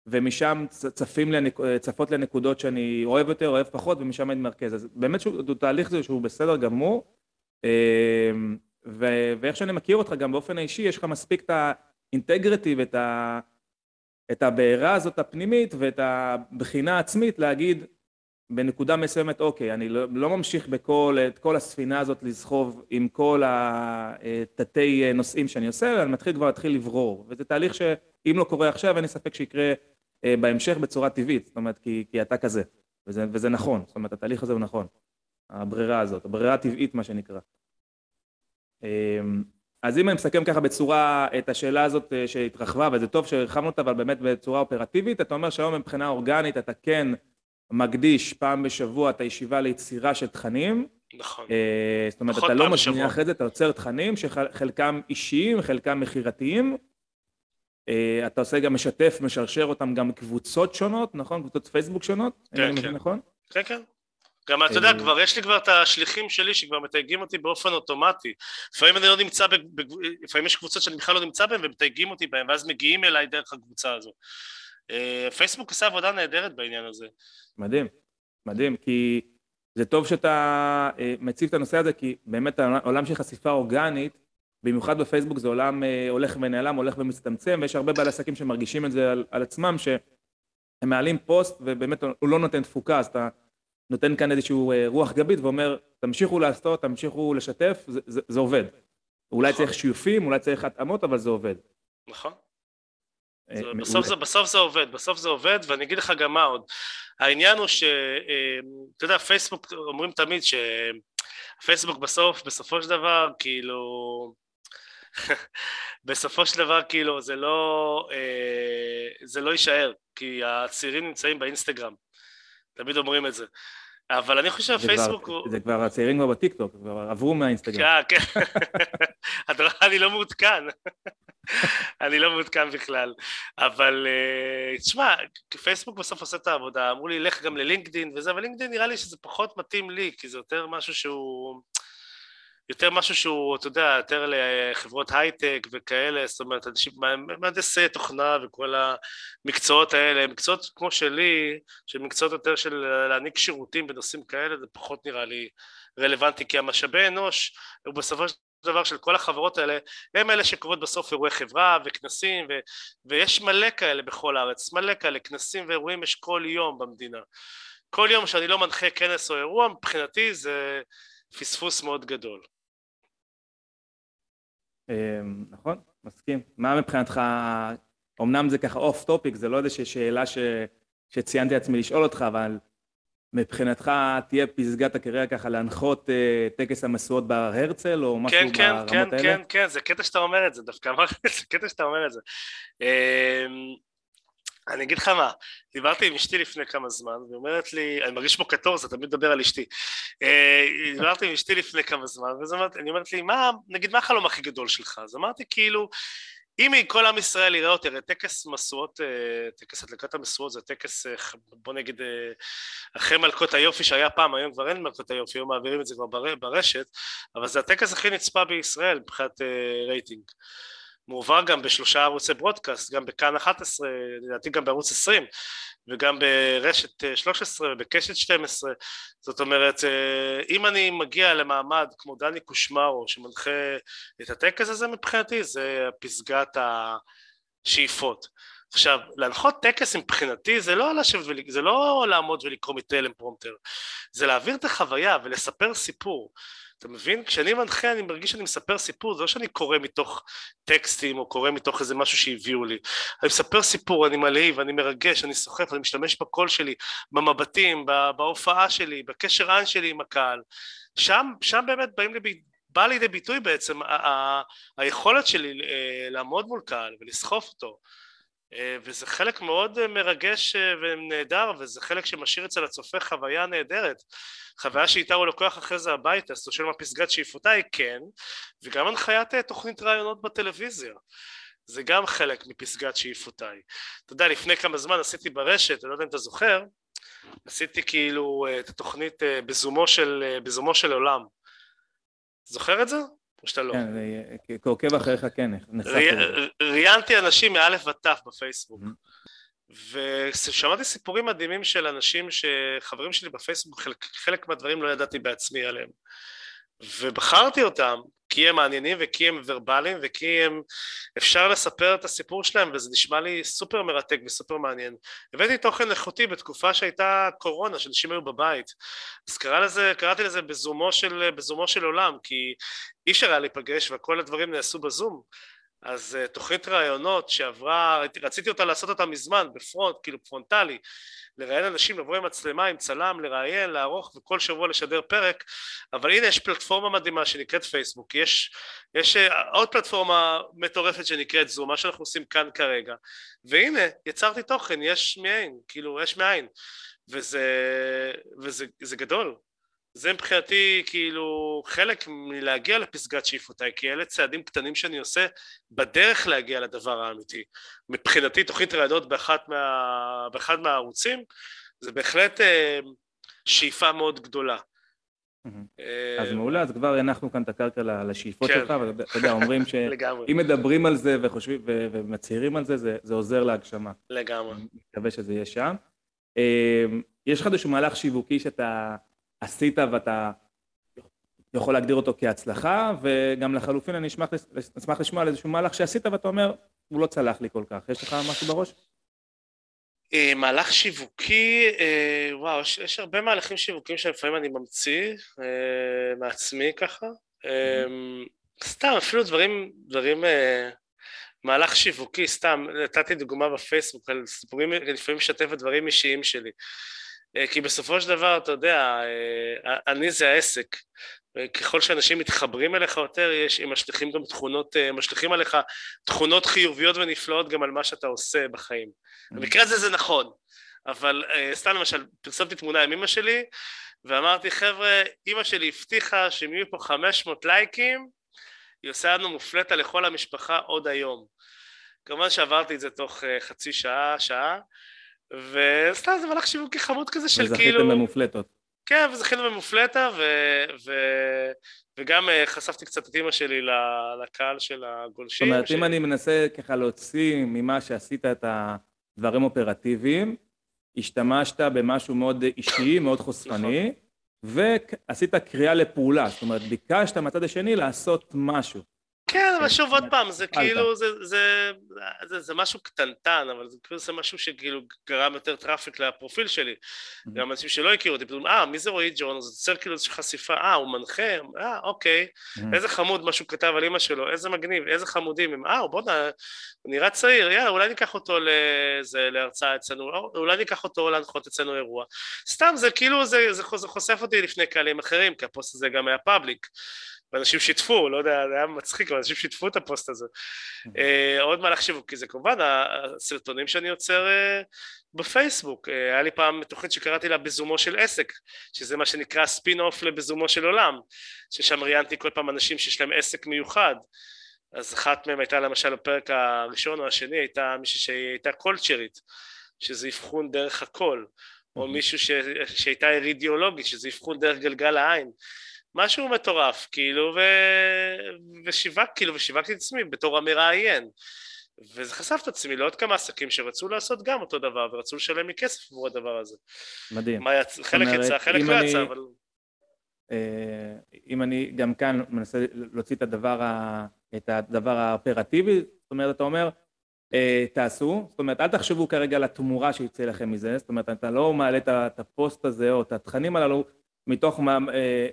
ומשם צפים לנק, צפות לנקודות שאני אוהב יותר, אוהב פחות ומשם אני מרכז. אז באמת שהוא תהליך זה שהוא בסדר גמור אה, ו, ואיך שאני מכיר אותך גם באופן האישי יש לך מספיק את האינטגריטי ואת ה... את הבעירה הזאת הפנימית ואת הבחינה העצמית להגיד בנקודה מסוימת, אוקיי, אני לא, לא ממשיך בכל, את כל הספינה הזאת לסחוב עם כל התתי נושאים שאני עושה, אלא אני מתחיל כבר להתחיל לברור, וזה תהליך שאם לא קורה עכשיו, אין לי ספק שיקרה אה, בהמשך בצורה טבעית, זאת אומרת, כי, כי אתה כזה, וזה, וזה נכון, זאת אומרת, התהליך הזה הוא נכון, הברירה הזאת, הברירה הטבעית, מה שנקרא. אמ, אז אם אני מסכם ככה בצורה את השאלה הזאת אה, שהתרחבה, וזה טוב שהרחבנו אותה, אבל באמת בצורה אופרטיבית, אתה אומר שהיום מבחינה אורגנית אתה כן מקדיש פעם בשבוע את הישיבה ליצירה של תכנים. נכון. אה, זאת אומרת, אתה לא משמיע אחרי זה, אתה יוצר תכנים שחלקם אישיים, חלקם מכירתיים. אה, אתה עושה גם משתף, משרשר אותם גם קבוצות שונות, נכון? קבוצות פייסבוק שונות? כן, כן. נכון? כן, כן. גם אתה יודע, אה, כבר יש לי כבר את השליחים שלי שכבר מתייגים אותי באופן אוטומטי. לפעמים אני לא נמצא, לפעמים יש קבוצות שאני בכלל לא נמצא בהן ומתייגים אותי בהן, ואז מגיעים אליי דרך הקבוצה הזו. אה, פייסבוק עושה עבודה נהדרת בעניין הזה. מדהים, מדהים, כי זה טוב שאתה אה, מציב את הנושא הזה, כי באמת העולם של חשיפה אורגנית, במיוחד בפייסבוק זה עולם אה, הולך ונעלם, הולך ומצטמצם, ויש הרבה בעלי עסקים שמרגישים את זה על, על עצמם, שהם מעלים פוסט ובאמת הוא לא נותן תפוקה, אז אתה נותן כאן איזושהי רוח גבית ואומר, תמשיכו לעשות, תמשיכו לשתף, זה, זה, זה עובד. אולי נכון. צריך שיופים, אולי צריך התאמות, אבל זה עובד. נכון. אה, בסוף זה, בסוף זה עובד, בסוף זה עובד, ואני אגיד לך גם מה עוד. העניין הוא שאתה אה, יודע, פייסבוק, אומרים תמיד שפייסבוק בסוף, בסופו של דבר, כאילו... בסופו של דבר, כאילו, זה לא, אה, זה לא יישאר, כי הצעירים נמצאים באינסטגרם. תמיד אומרים את זה. אבל אני חושב שהפייסבוק הוא... זה כבר הצעירים כבר בטיקטוק, כבר עברו מהאינסטגרם. כן, כן. אני לא מעודכן. אני לא מעודכן בכלל. אבל אה, תשמע, פייסבוק בסוף עושה את העבודה, אמרו לי, לך גם ללינקדין וזה, אבל לינקדין נראה לי שזה פחות מתאים לי, כי זה יותר משהו שהוא... יותר משהו שהוא, אתה יודע, יותר לחברות הייטק וכאלה, זאת אומרת, אנשים, מהנדסי תוכנה וכל המקצועות האלה, מקצועות כמו שלי, של מקצועות יותר של להעניק שירותים בנושאים כאלה, זה פחות נראה לי רלוונטי, כי המשאבי אנוש הוא בסופו של דבר של כל החברות האלה, הם אלה שקורות בסוף אירועי חברה וכנסים, ו, ויש מלא כאלה בכל הארץ, מלא כאלה, כנסים ואירועים יש כל יום במדינה. כל יום שאני לא מנחה כנס או אירוע, מבחינתי זה פספוס מאוד גדול. אמ, נכון, מסכים. מה מבחינתך, אמנם זה ככה off topic, זה לא איזושהי שאלה ש, שציינתי לעצמי לשאול אותך, אבל מבחינתך תהיה פסגת הקריירה ככה להנחות אה, טקס המשואות בהר הרצל או משהו כן, כן, ברמות כן, האלה? כן, כן, זה קטע שאתה אומר את זה, דווקא אמרתי, זה קטע שאתה אומר את זה. אה, אני אגיד לך מה, דיברתי עם אשתי לפני כמה זמן, והיא אומרת לי, אני מרגיש פה קטורזה, תמיד מדבר על אשתי. אה, דיברתי עם אשתי לפני כמה זמן, ואז היא אומרת לי, מה, נגיד, מה החלום הכי גדול שלך? אז אמרתי, כאילו, אם כל עם ישראל יראה אותי, הרי טקס משואות, אה, טקס הדלקת המשואות זה טקס, אה, בוא נגיד, אחרי מלכות היופי שהיה פעם, היום כבר אין מלכות היופי, היום מעבירים את זה כבר ברשת, אבל זה הטקס הכי נצפה בישראל מבחינת רייטינג. מועבר גם בשלושה ערוצי broadcast, גם בכאן 11, לדעתי גם בערוץ 20 וגם ברשת 13 ובקשת 12 זאת אומרת אה, אם אני מגיע למעמד כמו דני קושמרו שמנחה את הטקס הזה מבחינתי זה פסגת השאיפות. עכשיו להנחות טקס מבחינתי זה לא, לשבת, זה לא לעמוד ולקרוא מטלפרומפטר. זה להעביר את החוויה ולספר סיפור אתה מבין? כשאני מנחה אני מרגיש שאני מספר סיפור, זה לא שאני קורא מתוך טקסטים או קורא מתוך איזה משהו שהביאו לי. אני מספר סיפור, אני מלהיב, אני מרגש, אני סוחף, אני משתמש בקול שלי, במבטים, בהופעה שלי, בקשר עין שלי עם הקהל. שם, שם באמת באים לבי, בא לידי ביטוי בעצם היכולת שלי אה, לעמוד מול קהל ולסחוף אותו. אה, וזה חלק מאוד אה, מרגש אה, ונהדר וזה חלק שמשאיר אצל הצופה חוויה נהדרת חוויה שאיתה הוא לוקח אחרי זה הביתה, שואל מה פסגת שאיפותיי? כן וגם הנחיית תוכנית ראיונות בטלוויזיה זה גם חלק מפסגת שאיפותיי אתה יודע לפני כמה זמן עשיתי ברשת, אני לא יודע אם אתה זוכר עשיתי כאילו את התוכנית בזומו של, בזומו של עולם זוכר את זה? או שאתה לא? כן, כעוקב אחריך כן, ראיינתי אנשים מאלף ועד תף בפייסבוק. ושמעתי סיפורים מדהימים של אנשים שחברים שלי בפייסבוק חלק, חלק מהדברים לא ידעתי בעצמי עליהם. ובחרתי אותם כי הם מעניינים וכי הם ורבליים וכי הם אפשר לספר את הסיפור שלהם וזה נשמע לי סופר מרתק וסופר מעניין. הבאתי תוכן איכותי בתקופה שהייתה קורונה שאנשים היו בבית אז קרא לזה, קראתי לזה בזומו של, בזומו של עולם כי אי אפשר היה להיפגש וכל הדברים נעשו בזום אז uh, תוכנית ראיונות שעברה, רציתי אותה לעשות אותה מזמן בפרונט, כאילו פרונטלי לראיין אנשים, לבוא עם מצלמה, עם צלם, לראיין, לערוך וכל שבוע לשדר פרק אבל הנה יש פלטפורמה מדהימה שנקראת פייסבוק, יש, יש uh, עוד פלטפורמה מטורפת שנקראת זום, מה שאנחנו עושים כאן כרגע והנה יצרתי תוכן, יש מאין, כאילו יש מאין וזה, וזה גדול זה מבחינתי כאילו חלק מלהגיע לפסגת שאיפותיי כי אלה צעדים קטנים שאני עושה בדרך להגיע לדבר האמיתי מבחינתי תוכנית רעיונות באחת מה, באחד מהערוצים זה בהחלט אה, שאיפה מאוד גדולה אז מעולה, אז כבר הנחנו כאן את הקרקע לשאיפות כן. שלך, ואתה יודע, אומרים שאם מדברים על זה וחושבים ומצהירים על זה, זה עוזר להגשמה. לגמרי. אני מקווה שזה יהיה שם. אה, יש לך איזשהו מהלך שיווקי שאתה עשית ואתה יכול להגדיר אותו כהצלחה, וגם לחלופין אני אשמח, אשמח לשמוע על איזשהו מהלך שעשית ואתה אומר, הוא לא צלח לי כל כך. יש לך משהו בראש? אה, מהלך שיווקי, אה, וואו, יש, יש הרבה מהלכים שיווקיים שלפעמים אני ממציא אה, מעצמי ככה. Mm-hmm. סתם, אפילו דברים, דברים, מהלך שיווקי, סתם, נתתי דוגמה בפייסבוק על סיפורים, לפעמים משתף את דברים אישיים שלי. אה, כי בסופו של דבר, אתה יודע, אה, אני זה העסק. ככל שאנשים מתחברים אליך יותר, יש, הם משליכים גם תכונות, אה, משליכים עליך תכונות חיוביות ונפלאות גם על מה שאתה עושה בחיים. במקרה הזה זה נכון, אבל סתם למשל, פרסמתי תמונה עם אמא שלי, ואמרתי, חבר'ה, אמא שלי הבטיחה שאם יהיו פה 500 לייקים, היא עושה לנו מופלטה לכל המשפחה עוד היום. כמובן שעברתי את זה תוך חצי שעה, שעה, וסתם זה מהלך שיווקי חמוד כזה של וזכיתם כאילו... במופלטות. כן, וזכינו במופלטה, ו... ו... וגם uh, חשפתי קצת את אימא שלי לקהל של הגולשים. זאת אומרת, ש... אם אני מנסה ככה להוציא ממה שעשית את הדברים אופרטיביים, השתמשת במשהו מאוד אישי, מאוד חושפני, נכון. ועשית קריאה לפעולה, זאת אומרת, ביקשת מהצד השני לעשות משהו. כן, אבל כן, שוב עוד פעם, זה. כאילו, זה, משהו קטנטן, אבל זה כאילו זה משהו שכאילו גרם יותר traffic לפרופיל שלי. גם אנשים שלא הכירו אותי, פתאום, אה, מי זה רועי ג'ון? זה יוצר כאילו איזושהי חשיפה, אה, הוא מנחה? אה, אוקיי. איזה חמוד מה שהוא כתב על אמא שלו, איזה מגניב, איזה חמודים הם, אה, בוא'נה, הוא נראה צעיר, יאללה, אולי ניקח אותו להרצאה אצלנו, או- אולי ניקח אותו להנחות אצלנו אירוע. סתם, זה כאילו, זה חושף אותי לפני קהלים אחרים, כי הפוסט הזה גם היה public. ואנשים שיתפו, לא יודע, זה היה מצחיק, אבל אנשים שיתפו את הפוסט הזה. אה, עוד מהלך שיווקי זה כמובן הסרטונים שאני יוצר אה, בפייסבוק. אה, היה לי פעם תוכנית שקראתי לה בזומו של עסק, שזה מה שנקרא ספין אוף לבזומו של עולם, ששם ראיינתי כל פעם אנשים שיש להם עסק מיוחד. אז אחת מהם הייתה למשל בפרק הראשון או השני, הייתה מישהי שהייתה קולצ'רית, שזה אבחון דרך הקול, או מישהו ש... שהייתה אירידיאולוגית, שזה אבחון דרך גלגל העין. משהו מטורף, כאילו, ו... ושיווק, כאילו, ושיווקתי את עצמי בתור המראיין. וזה חשף את עצמי לעוד כמה עסקים שרצו לעשות גם אותו דבר, ורצו לשלם לי כסף עבור הדבר הזה. מדהים. מה יצ... חלק אומרת, יצא, חלק לא אני- יצא, אבל... אה, אם אני גם כאן מנסה להוציא את הדבר, ה, את הדבר האופרטיבי, זאת אומרת, אתה אומר, אה, תעשו, זאת אומרת, אל תחשבו כרגע על התמורה שיצא לכם מזה, זאת אומרת, אתה לא מעלה את הפוסט הזה או את התכנים הללו מתוך מ- אה,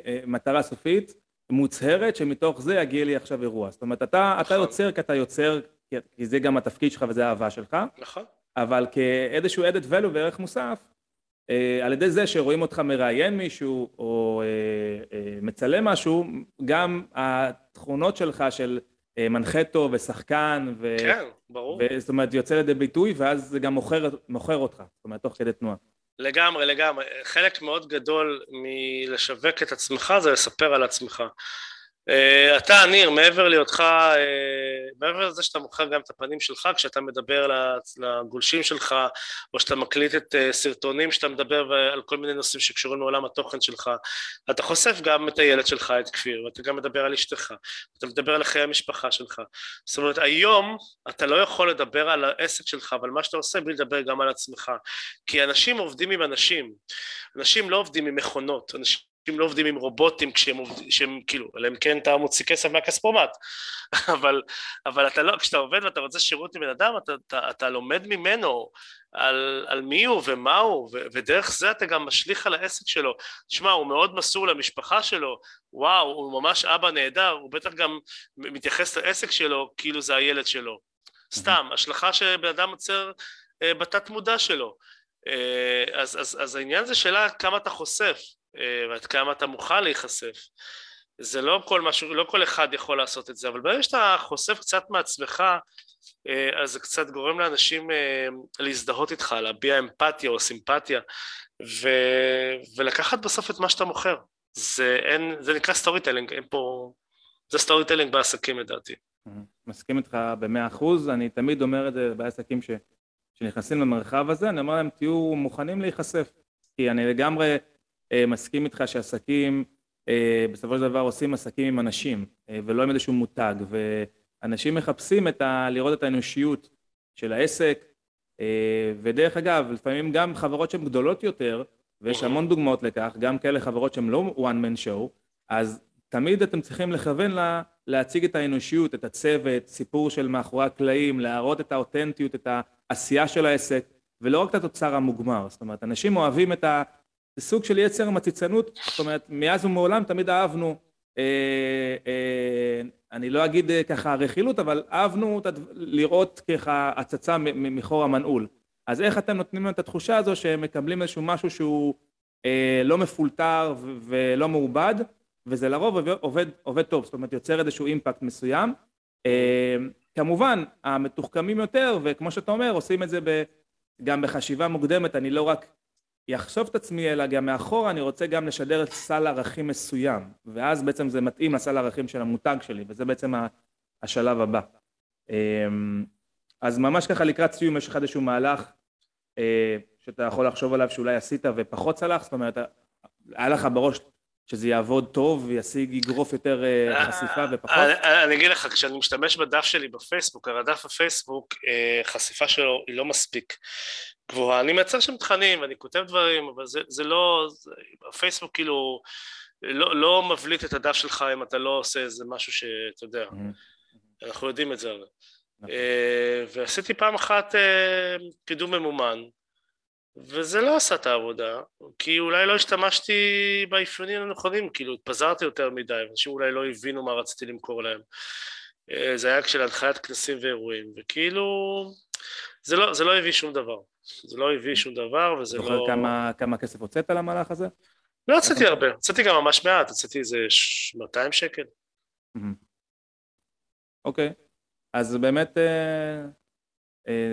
אה, מטרה סופית, מוצהרת, שמתוך זה יגיע לי עכשיו אירוע. זאת אומרת, אתה, אתה נכון. יוצר כי אתה יוצר, כי- כי זה גם התפקיד שלך וזה האהבה שלך, נכון. אבל כאיזשהו added value וערך מוסף, אה, על ידי זה שרואים אותך מראיין מישהו או אה, אה, מצלם משהו, גם התכונות שלך של אה, מנחה טוב ושחקן, ו... כן, ברור. ו- זאת אומרת, יוצא לידי ביטוי, ואז זה גם מוכר, מוכר אותך, זאת אומרת, תוך כדי תנועה. לגמרי, לגמרי. חלק מאוד גדול מלשווק את עצמך זה לספר על עצמך. Uh, אתה, ניר, מעבר להיותך, uh, מעבר לזה שאתה מוכר גם את הפנים שלך כשאתה מדבר לגולשים שלך, או שאתה מקליט את uh, סרטונים שאתה מדבר על כל מיני נושאים שקשורים לעולם התוכן שלך, אתה חושף גם את הילד שלך, את כפיר, ואתה גם מדבר על אשתך, אתה מדבר על חיי המשפחה שלך. זאת אומרת, היום אתה לא יכול לדבר על העסק שלך ועל מה שאתה עושה בלי לדבר גם על עצמך. כי אנשים עובדים עם אנשים, אנשים לא עובדים עם מכונות, אנשים לא עובדים עם רובוטים כשהם עובדים, שהם כאילו, אלא אם כן אתה מוציא כסף מהכספומט, אבל, אבל אתה לא, כשאתה עובד ואתה רוצה שירות מבן אדם, אתה, אתה, אתה לומד ממנו על, על מי הוא ומה הוא, ו, ודרך זה אתה גם משליך על העסק שלו. תשמע, הוא מאוד מסור למשפחה שלו, וואו, הוא ממש אבא נהדר, הוא בטח גם מתייחס לעסק שלו כאילו זה הילד שלו. סתם, השלכה שבן אדם יוצר אה, בתת מודע שלו. אה, אז, אז, אז העניין זה שאלה כמה אתה חושף ועד כמה אתה מוכן להיחשף. זה לא כל משהו, לא כל אחד יכול לעשות את זה, אבל ברגע שאתה חושף קצת מעצמך, אה, אז זה קצת גורם לאנשים אה, להזדהות איתך, להביע אמפתיה או סימפתיה, ו, ולקחת בסוף את מה שאתה מוכר. זה, אין, זה נקרא storytelling, אין פה... זה storytelling בעסקים לדעתי. מסכים איתך במאה אחוז, אני תמיד אומר את זה בעסקים ש, שנכנסים למרחב הזה, אני אומר להם תהיו מוכנים להיחשף, כי אני לגמרי אה, מסכים איתך שעסקים אה, בסופו של דבר עושים עסקים עם אנשים אה, ולא עם איזשהו מותג, ואנשים מחפשים את ה, לראות את האנושיות של העסק, אה, ודרך אגב, לפעמים גם חברות שהן גדולות יותר, ויש המון דוגמאות לכך, גם כאלה חברות שהן לא one man show, אז תמיד אתם צריכים לכוון לה, להציג את האנושיות, את הצוות, סיפור של מאחורי הקלעים, להראות את האותנטיות, את העשייה של העסק, ולא רק את התוצר המוגמר. זאת אומרת, אנשים אוהבים את ה... זה סוג של יצר מציצנות, זאת אומרת, מאז ומעולם תמיד אהבנו, אה, אה, אני לא אגיד אה, ככה רכילות, אבל אהבנו לראות ככה הצצה מחור המנעול. אז איך אתם נותנים להם את התחושה הזו שהם מקבלים איזשהו משהו שהוא אה, לא מפולטר ולא מעובד, וזה לרוב עובד, עובד, עובד טוב, זאת אומרת יוצר איזשהו אימפקט מסוים. אה, כמובן, המתוחכמים יותר, וכמו שאתה אומר, עושים את זה ב, גם בחשיבה מוקדמת, אני לא רק אחשוף את עצמי, אלא גם מאחורה אני רוצה גם לשדר את סל ערכים מסוים, ואז בעצם זה מתאים לסל ערכים של המותג שלי, וזה בעצם השלב הבא. אמ, אז ממש ככה לקראת סיום יש לך איזשהו מהלך אה, שאתה יכול לחשוב עליו שאולי עשית ופחות צלח, זאת אומרת, היה לך בראש שזה יעבוד טוב וישיג, יגרוף יותר אה, אה, חשיפה ופחות? אני אגיד לך, כשאני משתמש בדף שלי בפייסבוק, הרי דף הפייסבוק, חשיפה שלו היא לא מספיק גבוהה. אני מייצר שם תכנים ואני כותב דברים, אבל זה, זה לא, זה, הפייסבוק כאילו לא, לא מבליט את הדף שלך אם אתה לא עושה איזה משהו שאתה יודע, mm-hmm. אנחנו יודעים את זה. נכון. ועשיתי פעם אחת קידום ממומן, וזה לא עשה את העבודה, כי אולי לא השתמשתי באפיונים הנכונים, כאילו התפזרתי יותר מדי, אנשים אולי לא הבינו מה רציתי למכור להם. אה, זה היה של הנחיית כנסים ואירועים, וכאילו זה לא, זה לא הביא שום דבר. זה לא הביא שום דבר וזה לא... זוכר כמה, כמה כסף הוצאת למהלך הזה? לא הוצאתי הרבה, הוצאתי גם ממש מעט, הוצאתי איזה 200 שקל. אוקיי, אז באמת אה,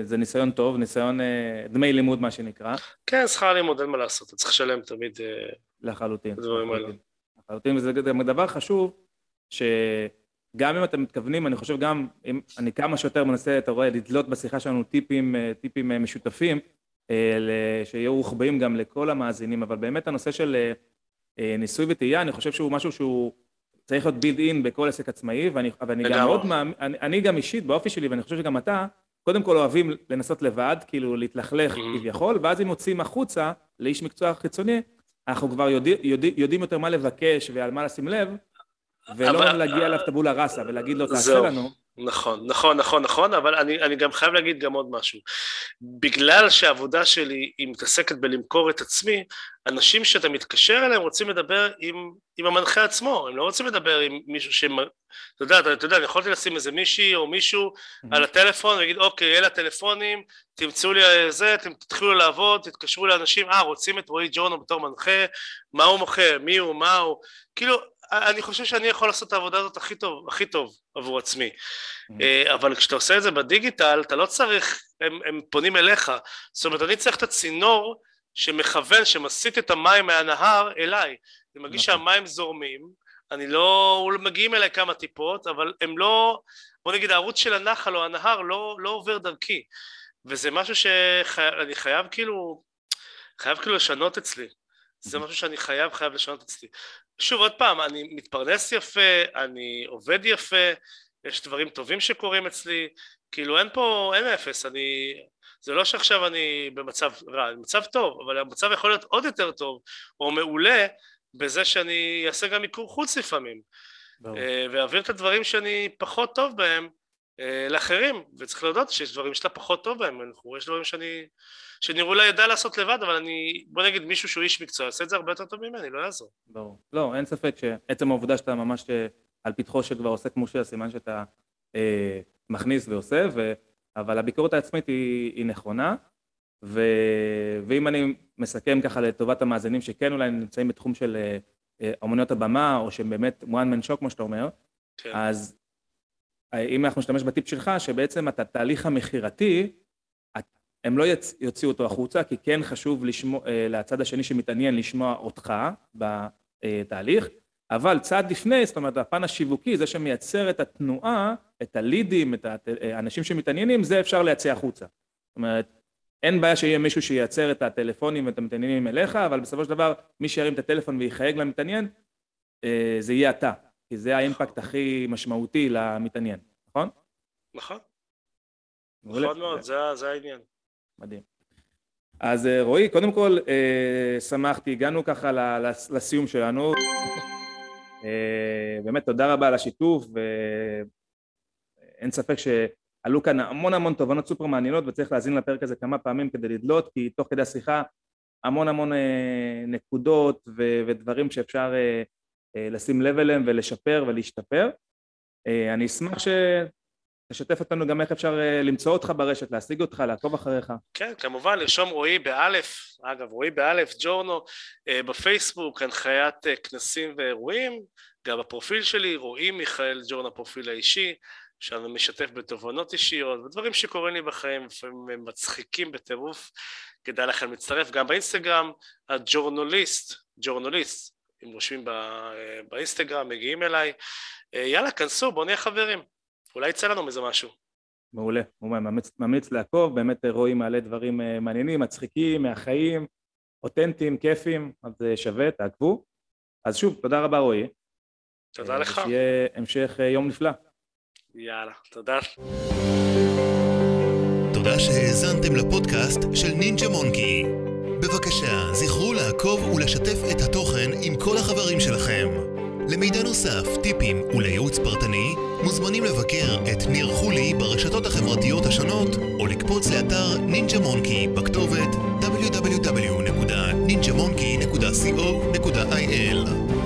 זה ניסיון טוב, ניסיון אה, דמי לימוד מה שנקרא. כן, שכר לימוד אין מה לעשות, אתה צריך לשלם תמיד אה, לחלוטין. לחלוטין. לחלוטין, וזה גם דבר חשוב, שגם אם אתם מתכוונים, אני חושב גם, אם אני כמה שיותר מנסה, אתה רואה, לדלות בשיחה שלנו טיפים, טיפים משותפים, שיהיו רוחבאים גם לכל המאזינים, אבל באמת הנושא של ניסוי וטעייה, אני חושב שהוא משהו שהוא צריך להיות בילד אין בכל עסק עצמאי, ואני, ואני גם מאוד מאמין, אני, אני גם אישית, באופי שלי, ואני חושב שגם אתה, קודם כל אוהבים לנסות לבד, כאילו להתלכלך mm-hmm. כביכול, ואז אם מוצאים החוצה לאיש מקצוע חיצוני, אנחנו כבר יודע, יודע, יודעים יותר מה לבקש ועל מה לשים לב, ולא אבל... להגיע אליו טבולה ראסה ולהגיד לו תעשה לנו. נכון, נכון, נכון, נכון, אבל אני, אני גם חייב להגיד גם עוד משהו. בגלל שהעבודה שלי היא מתעסקת בלמכור את עצמי, אנשים שאתה מתקשר אליהם רוצים לדבר עם, עם המנחה עצמו, הם לא רוצים לדבר עם מישהו ש... אתה יודע, אתה, אתה יודע, אני יכולתי לשים איזה מישהי או מישהו mm-hmm. על הטלפון ולהגיד, אוקיי, אלה הטלפונים, תמצאו לי זה, אתם תתחילו לעבוד, תתקשרו לאנשים, אה, רוצים את רועי ג'ורנו בתור מנחה, מה הוא מוכר, מי הוא, מה הוא, כאילו, אני חושב שאני יכול לעשות את העבודה הזאת הכי טוב, הכי טוב עבור עצמי. Mm. אה, אבל כשאתה עושה את זה בדיגיטל, אתה לא צריך, הם, הם פונים אליך. זאת אומרת, אני צריך את הצינור שמכוון, שמסיט את המים מהנהר אליי. אני מרגיש נכון. שהמים זורמים, אני לא, מגיעים אליי כמה טיפות, אבל הם לא, בוא נגיד הערוץ של הנחל או הנהר לא, לא עובר דרכי. וזה משהו שאני חייב כאילו, חייב כאילו לשנות אצלי. זה משהו שאני חייב, חייב לשנות אצלי. שוב, עוד פעם, אני מתפרנס יפה, אני עובד יפה, יש דברים טובים שקורים אצלי, כאילו אין פה, אין אפס, אני... זה לא שעכשיו אני במצב רע, אני במצב טוב, אבל המצב יכול להיות עוד יותר טוב, או מעולה, בזה שאני אעשה גם מיקור חוץ לפעמים, אה, ואעביר את הדברים שאני פחות טוב בהם לאחרים, וצריך להודות שיש דברים שאתה פחות טוב בהם, יש דברים שאני שאני אולי יודע לעשות לבד, אבל אני, בוא נגיד מישהו שהוא איש מקצוע, יעשה את זה הרבה יותר טוב ממני, לא יעזור. ברור. לא, אין ספק שעצם העובדה שאתה ממש אה, על פתחו שכבר עושה כמו שהסימן שאתה אה, מכניס ועושה, ו... אבל הביקורת העצמית היא, היא נכונה, ו... ואם אני מסכם ככה לטובת המאזינים שכן אולי נמצאים בתחום של אה, אה אמנויות הבמה, או שהם באמת one man show כמו שאתה אומר, כן. אז אה, אם אנחנו נשתמש בטיפ שלך, שבעצם את התהליך המכירתי, הם לא יוציאו אותו החוצה, כי כן חשוב לשמוע, אה, לצד השני שמתעניין לשמוע אותך בתהליך, אבל צעד לפני, זאת אומרת הפן השיווקי, זה שמייצר את התנועה, את הלידים, את האנשים שמתעניינים, זה אפשר להציע החוצה. זאת אומרת, אין בעיה שיהיה מישהו שייצר את הטלפונים ואת המתעניינים אליך, אבל בסופו של דבר מי שירים את הטלפון ויחייג למתעניין, אה, זה יהיה אתה, כי זה האימפקט הכי משמעותי למתעניין, נכון? נכון. נכון מאוד, זה העניין. מדהים. אז אה, רועי, קודם כל אה, שמחתי, הגענו ככה לסיום שלנו. אה, באמת תודה רבה על השיתוף, ואין ספק שעלו כאן המון המון תובנות סופר מעניינות וצריך להאזין לפרק הזה כמה פעמים כדי לדלות, כי תוך כדי השיחה המון המון נקודות ודברים שאפשר לשים לב אליהם ולשפר ולהשתפר. אני אשמח ש... תשתף אותנו גם איך אפשר אה, למצוא אותך ברשת, להשיג אותך, לעקוב אחריך. כן, כמובן, לרשום רועי באלף, אגב, רועי באלף, ג'ורנו, אה, בפייסבוק, הנחיית אה, כנסים ואירועים, גם בפרופיל שלי, רועי מיכאל ג'ורנו, הפרופיל האישי, שאני משתף בתובנות אישיות ודברים שקורים לי בחיים, לפעמים הם מצחיקים בטירוף, כדאי לכם להצטרף גם באינסטגרם, הג'ורנוליסט, ג'ורנוליסט, אם רושמים באינסטגרם, מגיעים אליי, יאללה, כנסו, בואו נהיה חברים, אולי יצא לנו מזה משהו. מעולה, ממליץ, ממליץ לעקוב, באמת רועי מעלה דברים אה, מעניינים, מצחיקים, מהחיים, אותנטיים, כיפים, אז אה, שווה, תעקבו. אז שוב, תודה רבה רועי. תודה אה, לך. שיהיה המשך יום נפלא. יאללה, תודה. תודה שהאזנתם לפודקאסט של נינג'ה מונקי. בבקשה, זכרו לעקוב ולשתף את התוכן עם כל החברים שלכם. למידע נוסף, טיפים ולייעוץ פרטני, מוזמנים לבקר את ניר חולי ברשתות החברתיות השונות, או לקפוץ לאתר נינג'ה מונקי בכתובת www.ninjamonkey.co.il